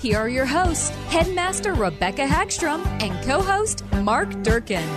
Here are your hosts, Headmaster Rebecca Hagstrom and co host Mark Durkin.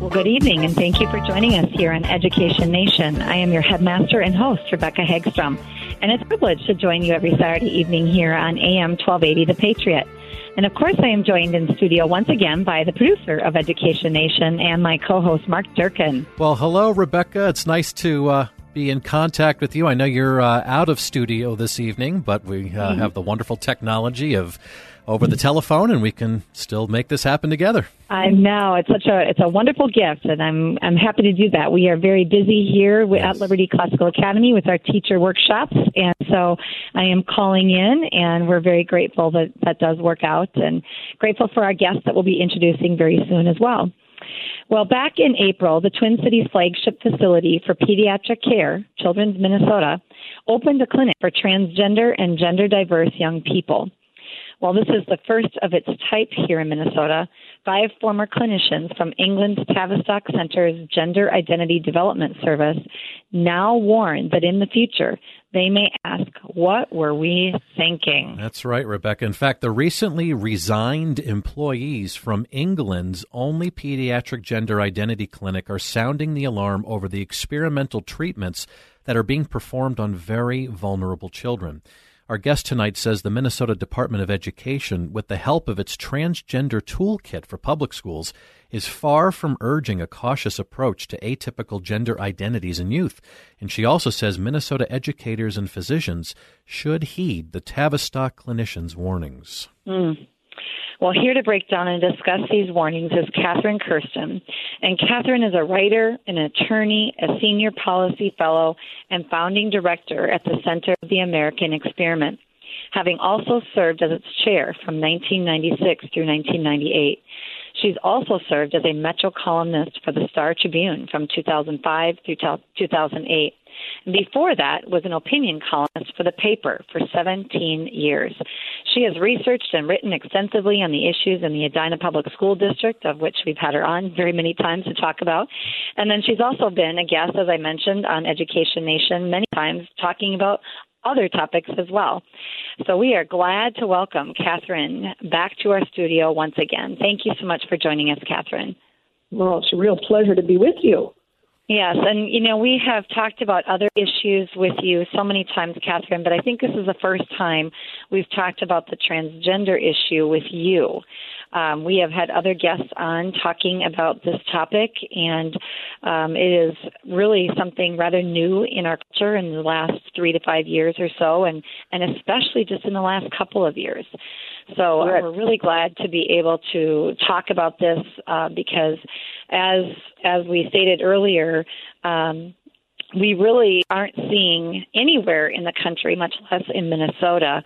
Well, good evening, and thank you for joining us here on Education Nation. I am your headmaster and host, Rebecca Hagstrom, and it's a privilege to join you every Saturday evening here on AM 1280 The Patriot. And of course, I am joined in studio once again by the producer of Education Nation and my co host, Mark Durkin. Well, hello, Rebecca. It's nice to uh, be in contact with you. I know you're uh, out of studio this evening, but we uh, mm-hmm. have the wonderful technology of over the telephone, and we can still make this happen together. I know it's such a it's a wonderful gift, and I'm I'm happy to do that. We are very busy here yes. at Liberty Classical Academy with our teacher workshops, and so I am calling in, and we're very grateful that that does work out, and grateful for our guests that we'll be introducing very soon as well. Well, back in April, the Twin Cities flagship facility for pediatric care, Children's Minnesota, opened a clinic for transgender and gender diverse young people. While this is the first of its type here in Minnesota, five former clinicians from England's Tavistock Center's Gender Identity Development Service now warn that in the future they may ask, What were we thinking? That's right, Rebecca. In fact, the recently resigned employees from England's only pediatric gender identity clinic are sounding the alarm over the experimental treatments that are being performed on very vulnerable children. Our guest tonight says the Minnesota Department of Education, with the help of its transgender toolkit for public schools, is far from urging a cautious approach to atypical gender identities in youth. And she also says Minnesota educators and physicians should heed the Tavistock clinicians' warnings. Mm. Well, here to break down and discuss these warnings is Katherine Kersten. And Katherine is a writer, an attorney, a senior policy fellow, and founding director at the Center of the American Experiment, having also served as its chair from 1996 through 1998. She's also served as a Metro columnist for the Star Tribune from 2005 through 2008. Before that was an opinion columnist for the paper for 17 years. She has researched and written extensively on the issues in the Edina Public School District, of which we've had her on very many times to talk about. And then she's also been a guest, as I mentioned, on Education Nation many times, talking about other topics as well. So we are glad to welcome Katherine back to our studio once again. Thank you so much for joining us, Katherine. Well, it's a real pleasure to be with you. Yes, and you know, we have talked about other issues with you so many times, Katherine, but I think this is the first time we've talked about the transgender issue with you. Um, we have had other guests on talking about this topic, and um, it is really something rather new in our culture in the last three to five years or so, and, and especially just in the last couple of years. So uh, we're really glad to be able to talk about this uh, because, as as we stated earlier, um, we really aren't seeing anywhere in the country, much less in Minnesota,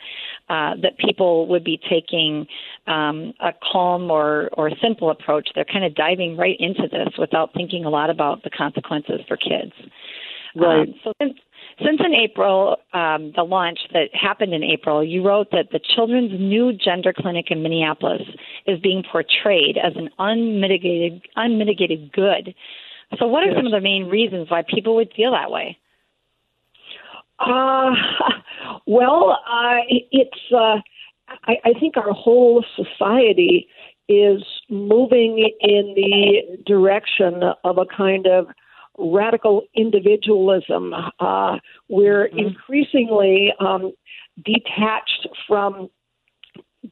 uh, that people would be taking um, a calm or, or simple approach. They're kind of diving right into this without thinking a lot about the consequences for kids. Right. Um, so since, since in April, um, the launch that happened in April, you wrote that the Children's new gender clinic in Minneapolis is being portrayed as an unmitigated, unmitigated good. So, what are yes. some of the main reasons why people would feel that way? Uh, well, uh, it's. Uh, I, I think our whole society is moving in the direction of a kind of radical individualism. Uh, we're mm-hmm. increasingly um, detached from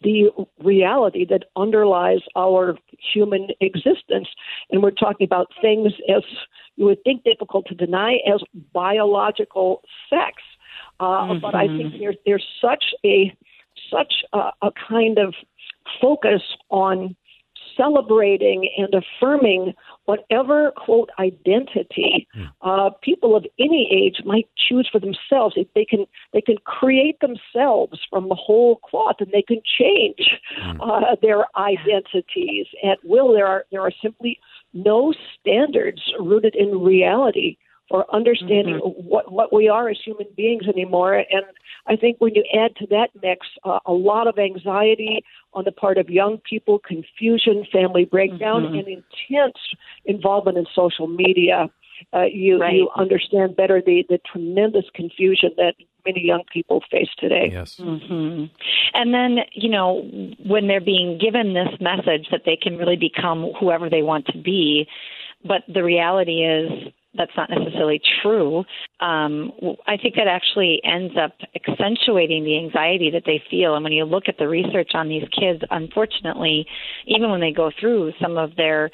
the reality that underlies our human existence. And we're talking about things as you would think difficult to deny as biological sex. Uh, mm-hmm. But I think there's there's such a such a, a kind of focus on celebrating and affirming whatever quote identity hmm. uh, people of any age might choose for themselves. If they can, they can create themselves from the whole cloth, and they can change hmm. uh, their identities at will. There are there are simply no standards rooted in reality for understanding mm-hmm. what what we are as human beings anymore. And I think when you add to that mix uh, a lot of anxiety on the part of young people, confusion, family breakdown, mm-hmm. and intense involvement in social media. Uh, you right. you understand better the the tremendous confusion that many young people face today. Yes. Mm-hmm. And then you know when they're being given this message that they can really become whoever they want to be, but the reality is that's not necessarily true. Um, I think that actually ends up accentuating the anxiety that they feel. And when you look at the research on these kids, unfortunately, even when they go through some of their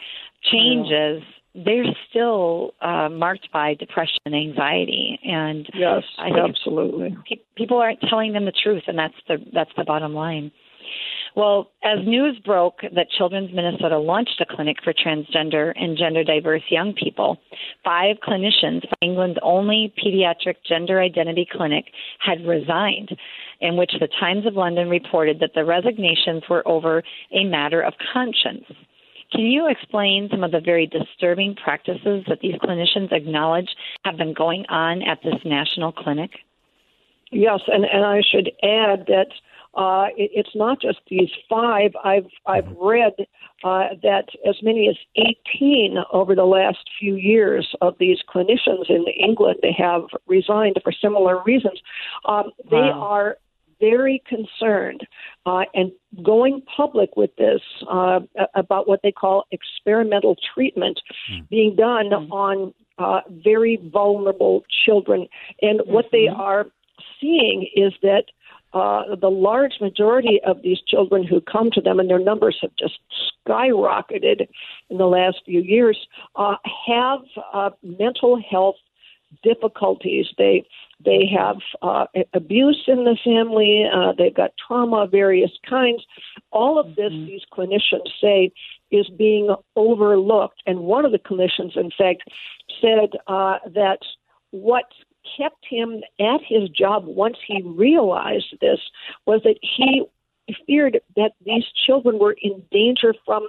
changes, they're still uh, marked by depression and anxiety. And yes, absolutely, pe- people aren't telling them the truth, and that's the that's the bottom line. Well, as news broke that Children's Minnesota launched a clinic for transgender and gender diverse young people, five clinicians England's only pediatric gender identity clinic had resigned, in which the Times of London reported that the resignations were over a matter of conscience. Can you explain some of the very disturbing practices that these clinicians acknowledge have been going on at this national clinic? Yes, and, and I should add that uh, it, it's not just these five. I've I've mm-hmm. read uh, that as many as 18 over the last few years of these clinicians in England they have resigned for similar reasons. Um, they wow. are very concerned uh, and going public with this uh, about what they call experimental treatment mm. being done mm. on uh, very vulnerable children. And mm-hmm. what they mm-hmm. are seeing is that uh, the large majority of these children who come to them, and their numbers have just skyrocketed in the last few years, uh, have uh, mental health difficulties. They they have uh, abuse in the family. Uh, they've got trauma of various kinds. All of this, mm-hmm. these clinicians say, is being overlooked. And one of the clinicians, in fact, said uh, that what kept him at his job once he realized this was that he feared that these children were in danger from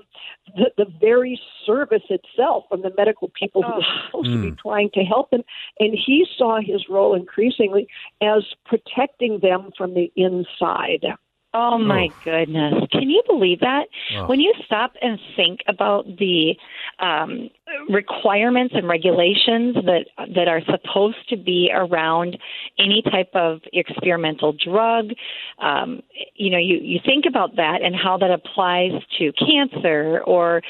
the, the very service itself, from the medical people who were supposed mm. to be hmm. trying to help them. And he saw his role increasingly as protecting them from the inside. Oh my oh. goodness. Can you believe that? Oh. When you stop and think about the um, requirements and regulations that that are supposed to be around any type of experimental drug, um, you know, you, you think about that and how that applies to cancer or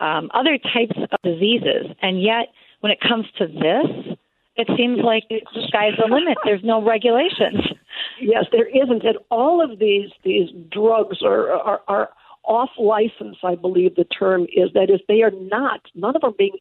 um, other types of diseases. And yet, when it comes to this, it seems like the sky's the limit. There's no regulations. Yes, there isn't. And all of these these drugs are are, are off license. I believe the term is. That is, they are not. None of them being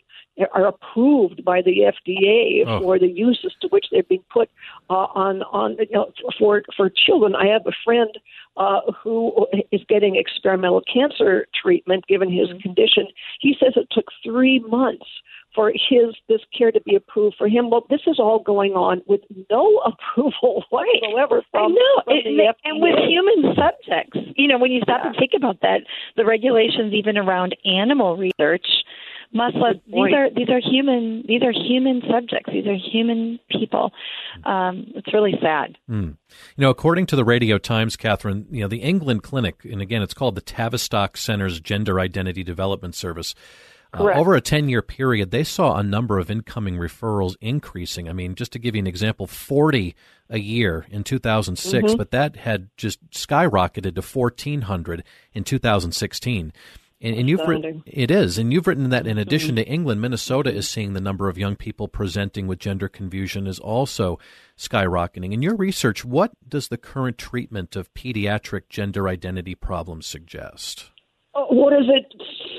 are approved by the FDA oh. for the uses to which they're being put uh, on on you know, for for children. I have a friend uh, who is getting experimental cancer treatment given his mm-hmm. condition. He says it took three months for his this care to be approved for him. Well, this is all going on with no approval whatsoever from, I know. From it, the and with human subjects. You know, when you stop yeah. and think about that, the regulations even around animal research must let these are these are human these are human subjects these are human people um, it's really sad mm. you know according to the radio times katherine you know the england clinic and again it's called the tavistock center's gender identity development service uh, over a 10 year period, they saw a number of incoming referrals increasing. I mean, just to give you an example, 40 a year in 2006, mm-hmm. but that had just skyrocketed to 1,400 in 2016. And, and you've written, it is, and you've written that in addition mm-hmm. to England, Minnesota is seeing the number of young people presenting with gender confusion is also skyrocketing. In your research, what does the current treatment of pediatric gender identity problems suggest? Uh, what does it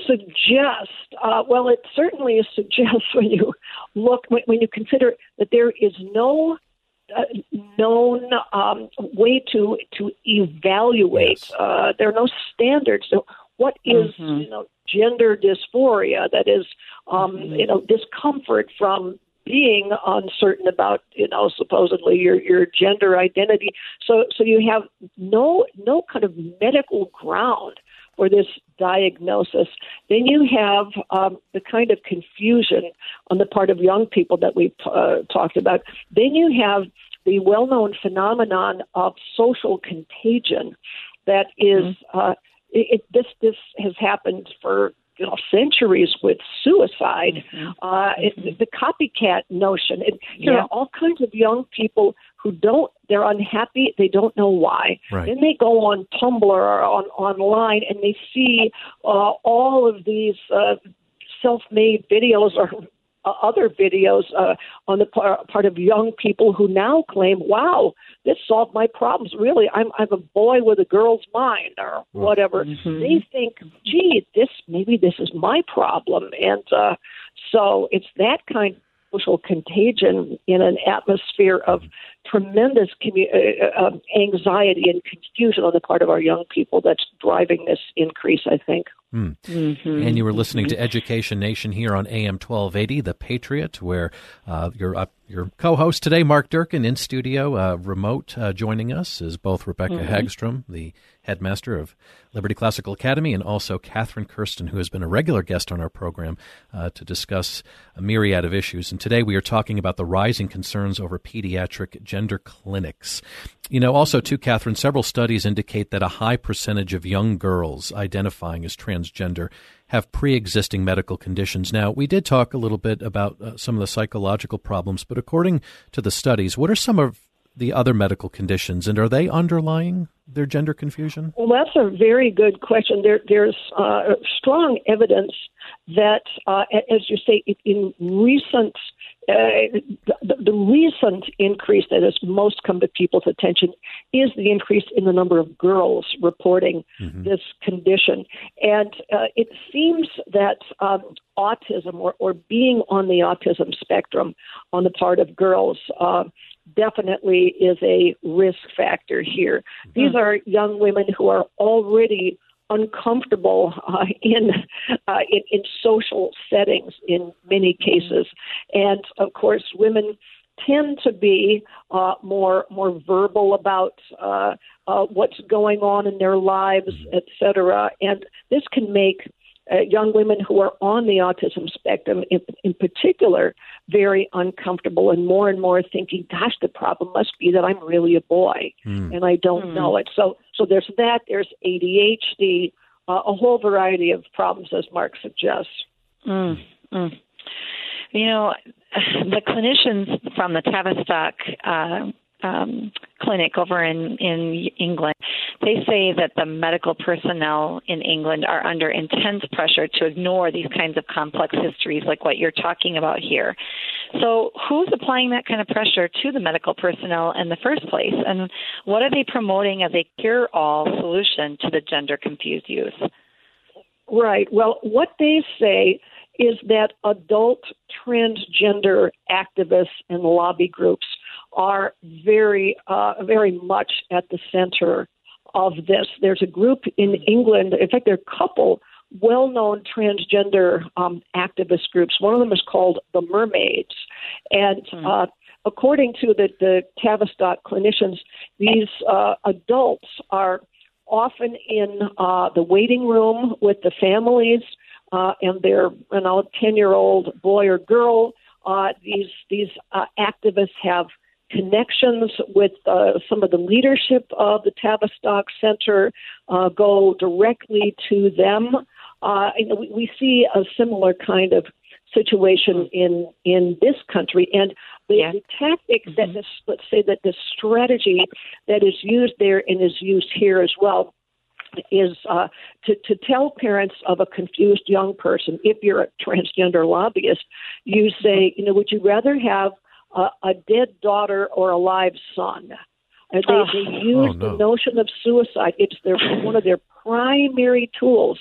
suggest? Uh, well, it certainly suggests when you look when, when you consider that there is no uh, known um, way to to evaluate. Yes. Uh, there are no standards. So, what is, mm-hmm. you know gender dysphoria? That is, um, mm-hmm. you know, discomfort from being uncertain about you know supposedly your your gender identity. So so you have no no kind of medical ground for this diagnosis. Then you have um, the kind of confusion on the part of young people that we've uh, talked about. Then you have the well known phenomenon of social contagion that is, mm-hmm. uh, it, it, this, this has happened for you know centuries with suicide mm-hmm. uh mm-hmm. the copycat notion it, you yeah. know all kinds of young people who don't they're unhappy they don't know why right. then they go on tumblr or on online and they see uh, all of these uh, self-made videos or uh, other videos uh, on the par- part of young people who now claim, "Wow, this solved my problems." Really, I'm I'm a boy with a girl's mind, or whatever. Mm-hmm. They think, "Gee, this maybe this is my problem," and uh, so it's that kind of social contagion in an atmosphere of tremendous commu- uh, uh, um, anxiety and confusion on the part of our young people that's driving this increase, I think. Mm. Mm-hmm. And you were listening to Education Nation here on AM 1280, The Patriot, where uh, your uh, your co-host today, Mark Durkin, in studio, uh, remote, uh, joining us is both Rebecca mm-hmm. Hagstrom, the headmaster of Liberty Classical Academy, and also Katherine Kersten, who has been a regular guest on our program uh, to discuss a myriad of issues. And today we are talking about the rising concerns over pediatric gender clinics. You know, also, too, Katherine, several studies indicate that a high percentage of young girls identifying as transgender have pre existing medical conditions. Now, we did talk a little bit about uh, some of the psychological problems, but according to the studies, what are some of the other medical conditions, and are they underlying their gender confusion? Well, that's a very good question. There, there's uh, strong evidence that, uh, as you say, in recent uh, the, the, recent increase that has most come to people's attention is the increase in the number of girls reporting mm-hmm. this condition. And uh, it seems that um, autism or, or, being on the autism spectrum on the part of girls uh, definitely is a risk factor here. Mm-hmm. These are young women who are already uncomfortable uh, in, uh, in in social settings in many cases, and of course, women tend to be uh, more more verbal about uh, uh, what's going on in their lives, etc. And this can make uh, young women who are on the autism spectrum, in, in particular, very uncomfortable and more and more thinking, "Gosh, the problem must be that I'm really a boy mm. and I don't mm. know it." So, so there's that. There's ADHD, uh, a whole variety of problems, as Mark suggests. Mm. You know, the clinicians from the Tavistock uh, um, clinic over in in England, they say that the medical personnel in England are under intense pressure to ignore these kinds of complex histories like what you're talking about here. So, who's applying that kind of pressure to the medical personnel in the first place, and what are they promoting as a cure-all solution to the gender confused youth? Right. Well, what they say is that adult transgender activists and lobby groups are very, uh, very much at the center of this. There's a group in England, in fact, there are a couple well known transgender um, activist groups. One of them is called the Mermaids. And mm. uh, according to the, the Tavistock clinicians, these uh, adults are often in uh, the waiting room with the families uh, and their you know, 10 year old boy or girl. Uh, these these uh, activists have connections with uh, some of the leadership of the Tavistock Center, uh, go directly to them. Uh, we, we see a similar kind of situation in in this country, and the, yeah. the tactic mm-hmm. that this, let's say that the strategy that is used there and is used here as well is uh, to, to tell parents of a confused young person, if you're a transgender lobbyist, you say, you know, would you rather have a, a dead daughter or a live son? And they, Oh. they use Oh, no. the notion of suicide. It's their one of their primary tools,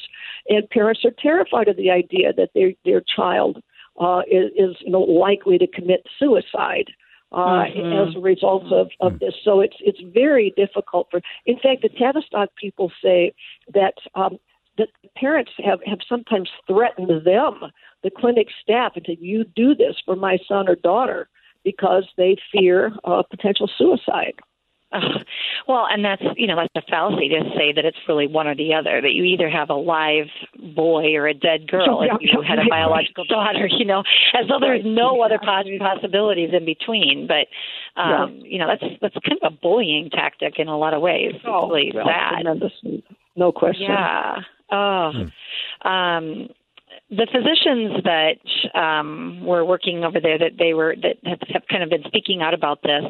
and parents are terrified of the idea that their their child uh, is, is you know likely to commit suicide uh, as a result of, of this. So it's it's very difficult for. In fact, the Tavistock people say that um, that parents have have sometimes threatened them, the clinic staff, and said, "You do this for my son or daughter," because they fear uh, potential suicide. Ugh. Well, and that's you know that's a fallacy to say that it's really one or the other. That you either have a live boy or a dead girl if you had a biological daughter. You know, as though there's no other pos- possibilities in between. But um, you know, that's that's kind of a bullying tactic in a lot of ways. It's really well, sad. tremendous, no question. Yeah. Oh. Um, the physicians that um, were working over there that they were that have, kind of been speaking out about this,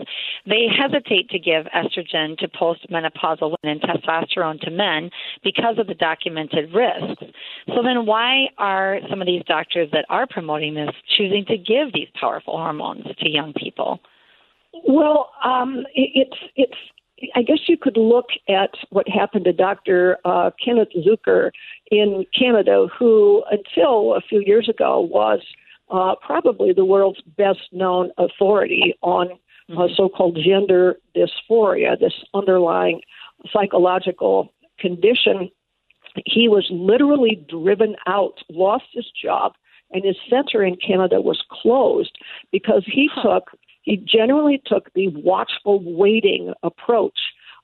they hesitate to give estrogen to postmenopausal women and testosterone to men because of the documented risks. So then, why are some of these doctors that are promoting this choosing to give these powerful hormones to young people? Well, um, it's it's. I guess you could look at what happened to Dr. Uh, Kenneth Zucker in Canada, who until a few years ago was uh, probably the world's best known authority on uh, so called gender dysphoria, this underlying psychological condition. He was literally driven out, lost his job, and his center in Canada was closed because he took he generally took the watchful waiting approach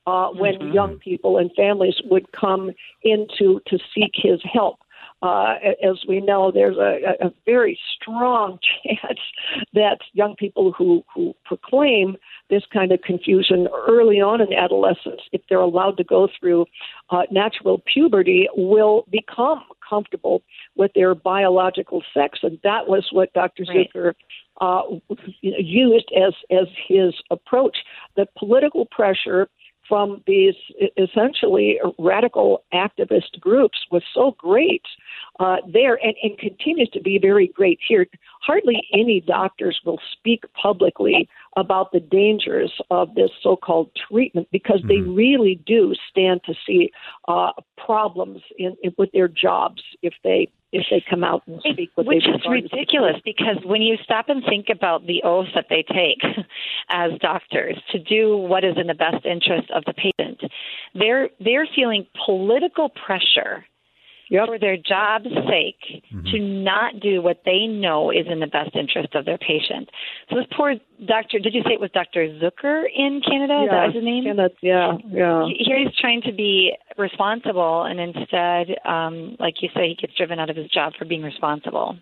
uh, when young people and families would come in to, seek his help. Uh, as we know, there's a, a a very strong chance that young people who, who proclaim this kind of confusion early on in adolescence, if they're allowed to go through uh, natural puberty, will become comfortable with their biological sex. And that was what Dr. Right. Zucker uh, used as as his approach. The political pressure from these essentially radical activist groups was so great uh, there and, and continues to be very great here. Hardly any doctors will speak publicly about the dangers of this so-called treatment because they really do stand to see uh, problems in, in with their jobs if they if they come out and speak what Which they is regard as- ridiculous because when you stop and think about the oath that they take as doctors to do what is in the best interest of the patient, they're they're feeling political pressure Yep. for their job's sake to not do what they know is in the best interest of their patient. So this poor doctor, did you say it was Dr. Zucker in Canada? Is was his name? Yeah, yeah. Here he's trying to be responsible, and instead, um, like you say, he gets driven out of his job for being responsible.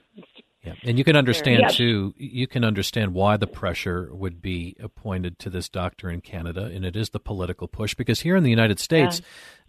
Yeah. And you can understand Yes. too. You can understand why the pressure would be appointed to this doctor in Canada, and it is the political push. Because here in the United States,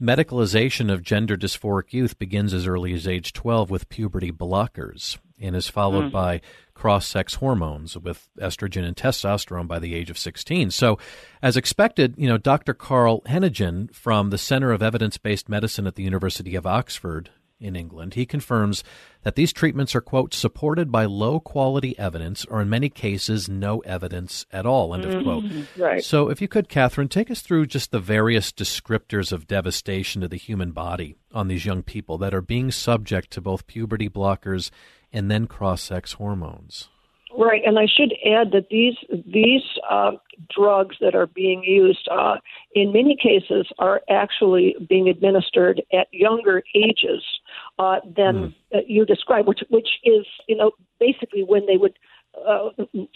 medicalization of gender dysphoric youth begins as early as age 12 with puberty blockers, and is followed mm. by cross-sex hormones with estrogen and testosterone by the age of 16. So, as expected, you know, Dr. Carl Heneghan from the Center of Evidence-Based Medicine at the University of Oxford in England. He confirms that these treatments are, quote, supported by low quality evidence or in many cases no evidence at all, end of mm-hmm. quote. Right. So, if you could, Katherine, take us through just the various descriptors of devastation to the human body on these young people that are being subject to both puberty blockers and then cross sex hormones. Right, and I should add that these these uh, drugs that are being used, uh, in many cases, are actually being administered at younger ages uh, than uh, you described, which which is you know basically when they would. Uh,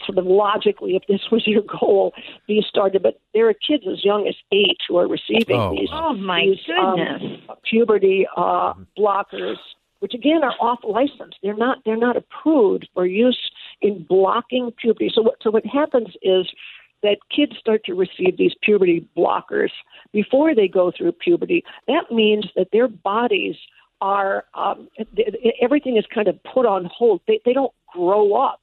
sort of logically, if this was your goal, be started. But there are kids as young as eight who are receiving Oh, these, Oh my these um, goodness! puberty uh, blockers, which again are off license. They're not they're not approved for use in blocking puberty. So what so what happens is that kids start to receive these puberty blockers before they go through puberty. That means that their bodies are um, th- th- everything is kind of put on hold. They they don't grow up.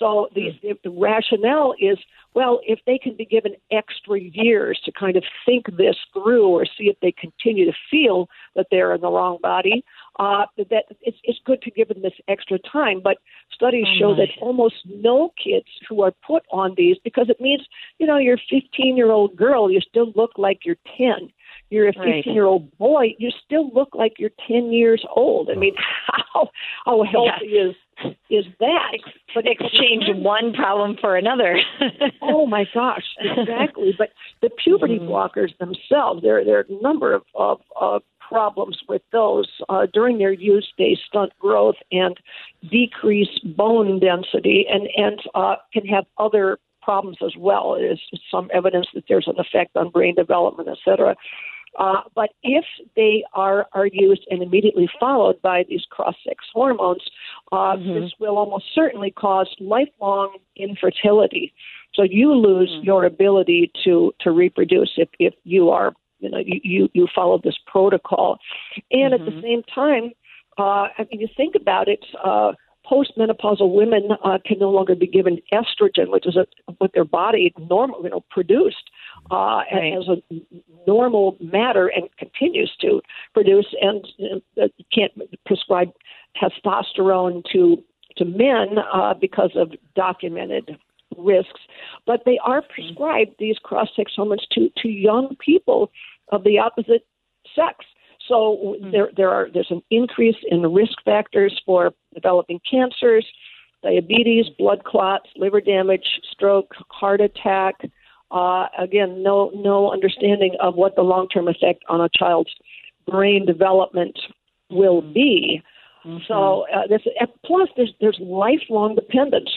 So the, Hmm. the, the rationale is, well, if they can be given extra years to kind of think this through or see if they continue to feel that they're in the wrong body, uh, that it's, it's good to give them this extra time. But studies Oh, show my. that almost no kids who are put on these, because it means, you know, you're a 15 year old girl, you still look like you're 10 you're a Right. 15 year old boy, you still look like you're 10 years old. I mean, how how healthy is is that? But Exchange one problem for another. oh my gosh, exactly. But the puberty Mm-hmm. blockers themselves, there there are a number of of, of problems with those. Uh, during their use, they stunt growth and decrease bone density, and and uh, can have other problems as well. There's some evidence that there's an effect on brain development, et cetera. Uh, but if they are, are used and immediately followed by these cross sex hormones, uh, this will almost certainly cause lifelong infertility. So you lose your ability to, to reproduce if, if you are, you know, you, you, you follow this protocol. And at the same time, uh, I mean, you think about it, uh, postmenopausal women uh, can no longer be given estrogen, which is a, what their body normally you know, produced uh, Right. as a normal matter and continues to produce, and uh, you can't prescribe testosterone to to men uh, because of documented risks, but they are prescribed these cross-sex hormones to to young people of the opposite sex. So there there are there's an increase in the risk factors for developing cancers, diabetes, blood clots, liver damage, stroke, heart attack. Uh, again, no no understanding of what the long term effect on a child's brain development will be. So uh, this, plus there's there's lifelong dependence.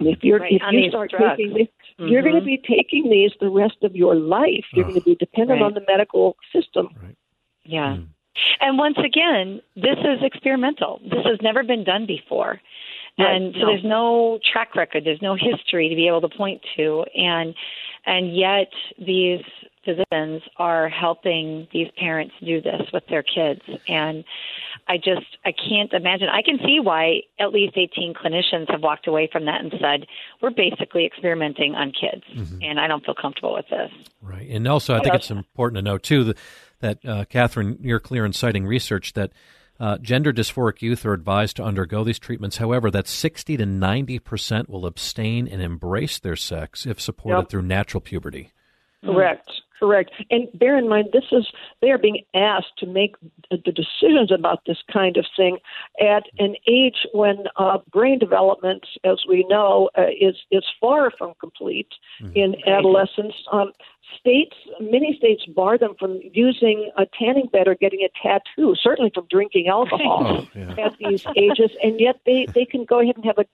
If you're Right, if you start drugs. taking these, you're going to mm-hmm. be taking these the rest of your life. You're going to be dependent Right. on the medical system. Right. Yeah. Mm. And once again, this is experimental. This has never been done before. Right, And so there's no track record, there's no history to be able to point to and and yet these physicians are helping these parents do this with their kids and I just I can't imagine. I can see why at least 18 clinicians have walked away from that and said we're basically experimenting on kids and I don't feel comfortable with this. Right. And also, I think it's important to know, too, that, that uh, Katherine, you're clear in citing research that uh, gender dysphoric youth are advised to undergo these treatments. However, that 60 to 90% will abstain and embrace their sex if supported Yep. through natural puberty. Correct, correct. And bear in mind, this is they are being asked to make the decisions about this kind of thing at an age when uh, brain development, as we know, uh, is is far from complete in adolescence. Um, states, many states bar them from using a tanning bed or getting a tattoo. Certainly from drinking alcohol at these ages, and yet they they can go ahead and have a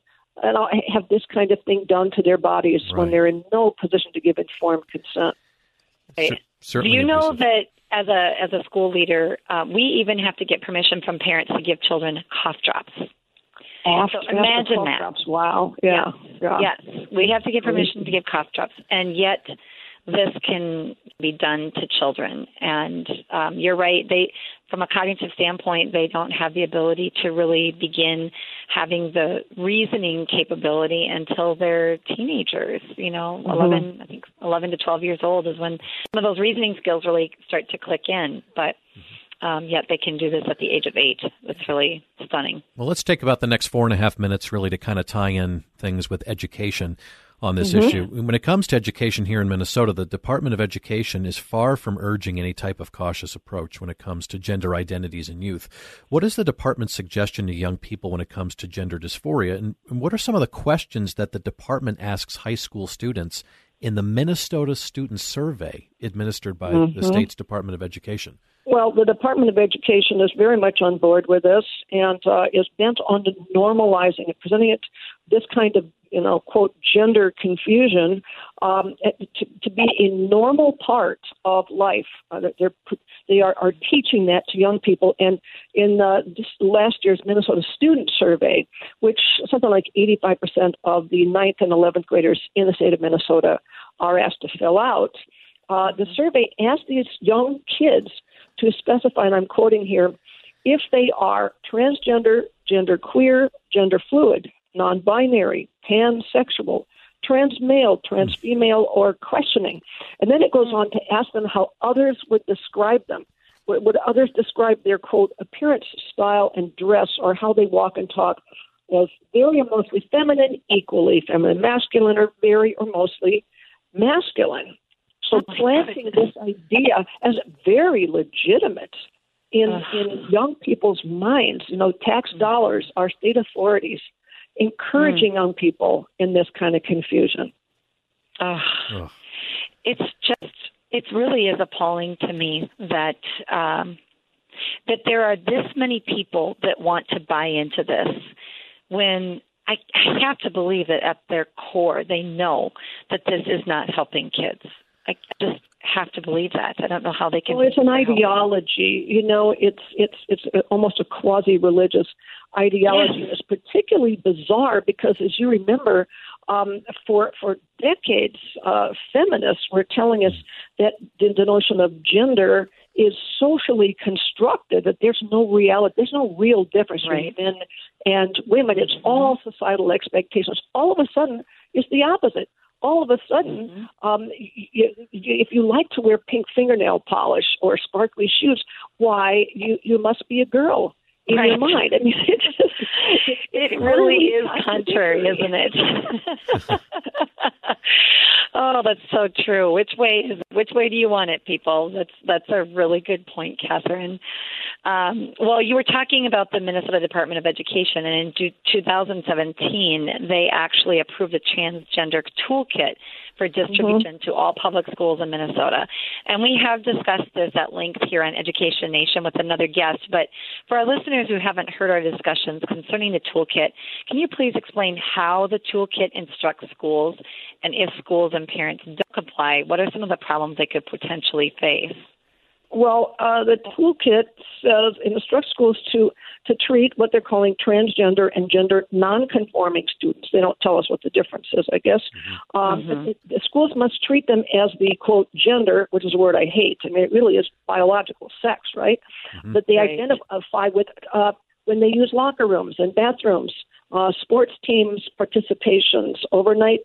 and I'll have this kind of thing done to their bodies when they're in no position to give informed consent. Right. Cer- Do you know that as a as a school leader, um, we even have to get permission from parents to give children cough drops? After, So imagine after that. drops. Wow. Yeah. yeah. Yes, we have to get permission to give cough drops, and yet this can be done to children. And um, you're right; they, from a cognitive standpoint, they don't have the ability to really begin having the reasoning capability until they're teenagers. You know, Mm-hmm. 11, I think 11 to 12 years old is when some of those reasoning skills really start to click in. But um, yet they can do this at the age of eight. It's really stunning. Well, let's take about the next four and a half minutes really to kind of tie in things with education on this issue. When it comes to education here in Minnesota, the Department of Education is far from urging any type of cautious approach when it comes to gender identities in youth. What is the department's suggestion to young people when it comes to gender dysphoria? And, and what are some of the questions that the department asks high school students in the Minnesota Student Survey administered by the state's Department of Education? Well, the Department of Education is very much on board with this and uh, is bent on normalizing it, presenting it this kind of you know quote gender confusion um, to, to be a normal part of life. Uh, they're they are, are teaching that to young people. And in uh, last year's Minnesota Student Survey, which something like 85% of the ninth and 11th graders in the state of Minnesota are asked to fill out, uh, the survey asked these young kids to specify, and I'm quoting here, if they are transgender, gender queer, gender fluid, non binary, pansexual, trans male, trans hmm. female, or questioning. And then it goes on to ask them how others would describe them. Would, would others describe their quote appearance, style, and dress, or how they walk and talk as very or mostly feminine, equally feminine, masculine, or very or mostly masculine? So Oh planting this idea as very legitimate in Ugh. in young people's minds, you know, tax hmm. dollars, our state authorities, encouraging young people in this kind of confusion. Ugh. Ugh. it's just it really is appalling to me that um that there are this many people that want to buy into this when I, I have to believe that at their core they know that this is not helping kids. I just have to believe that. I don't know how they can. Well, it's an ideology. You know, it's it's it's almost a quasi-religious ideology. Yes. It's particularly bizarre because, as you remember, um, for for decades, uh, feminists were telling us that the, the notion of gender is socially constructed. That there's no reality. There's no real difference Right. between men and women. It's all societal expectations. All of a sudden, it's the opposite. All of a sudden, um, y- y- y- if you like to wear pink fingernail polish or sparkly shoes, why you you must be a girl in your mind. I mean, it's just, It really is contrary, isn't it? oh, that's so true. Which way is which way do you want it, people? That's that's a really good point, Katherine. Um, well, you were talking about the Minnesota Department of Education, and in 2017, they actually approved a transgender toolkit for distribution mm-hmm. to all public schools in Minnesota. And we have discussed this at length here on Education Nation with another guest. But for our listeners who haven't heard our discussions concerning the toolkit, can you please explain how the toolkit instructs schools and if schools and parents don't comply, what are some of the problems they could potentially face? Well, uh, the toolkit says it instructs schools to to treat what they're calling transgender and gender nonconforming students. They don't tell us what the difference is, I guess. Um, but the, the schools must treat them as the quote gender, which is a word I hate. I mean, it really is biological sex, right? That they Right. identify with uh, when they use locker rooms and bathrooms, uh, sports teams participations, overnight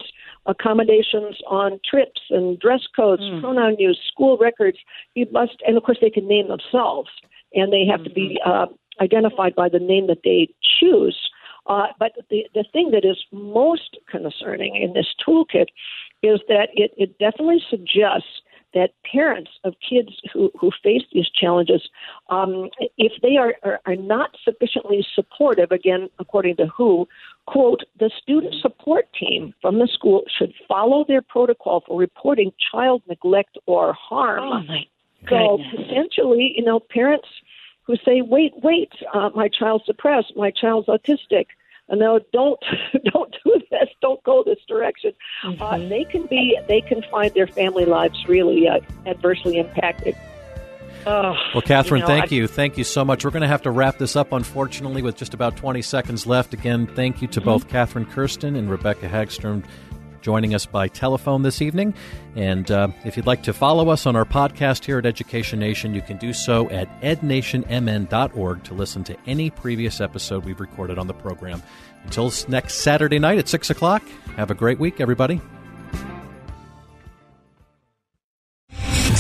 accommodations on trips and dress codes, pronoun use, school records. You must, and of course, they can name themselves, and they have to be uh, identified by the name that they choose. Uh, but the the thing that is most concerning in this toolkit is that it, it definitely suggests that parents of kids who, who face these challenges, um, if they are, are, are not sufficiently supportive, again, according to WHO, quote, the student support team from the school should follow their protocol for reporting child neglect or harm. Oh my So goodness. potentially, you know, parents who say, "Wait, wait, uh, my child's depressed, my child's autistic," no, don't, don't do this, don't go this direction. Uh, they can be, they can find their family lives really uh, adversely impacted. Oh, Well, Katherine, you know, thank I- you. Thank you so much. We're going to have to wrap this up, unfortunately, with just about 20 seconds left. Again, thank you to Mm-hmm. both Katherine Kersten and Rebecca Hagstrom joining us by telephone this evening. And uh, if you'd like to follow us on our podcast here at Education Nation, you can do so at ednationmn.org to listen to any previous episode we've recorded on the program. Until next Saturday night at 6 o'clock, have a great week, everybody.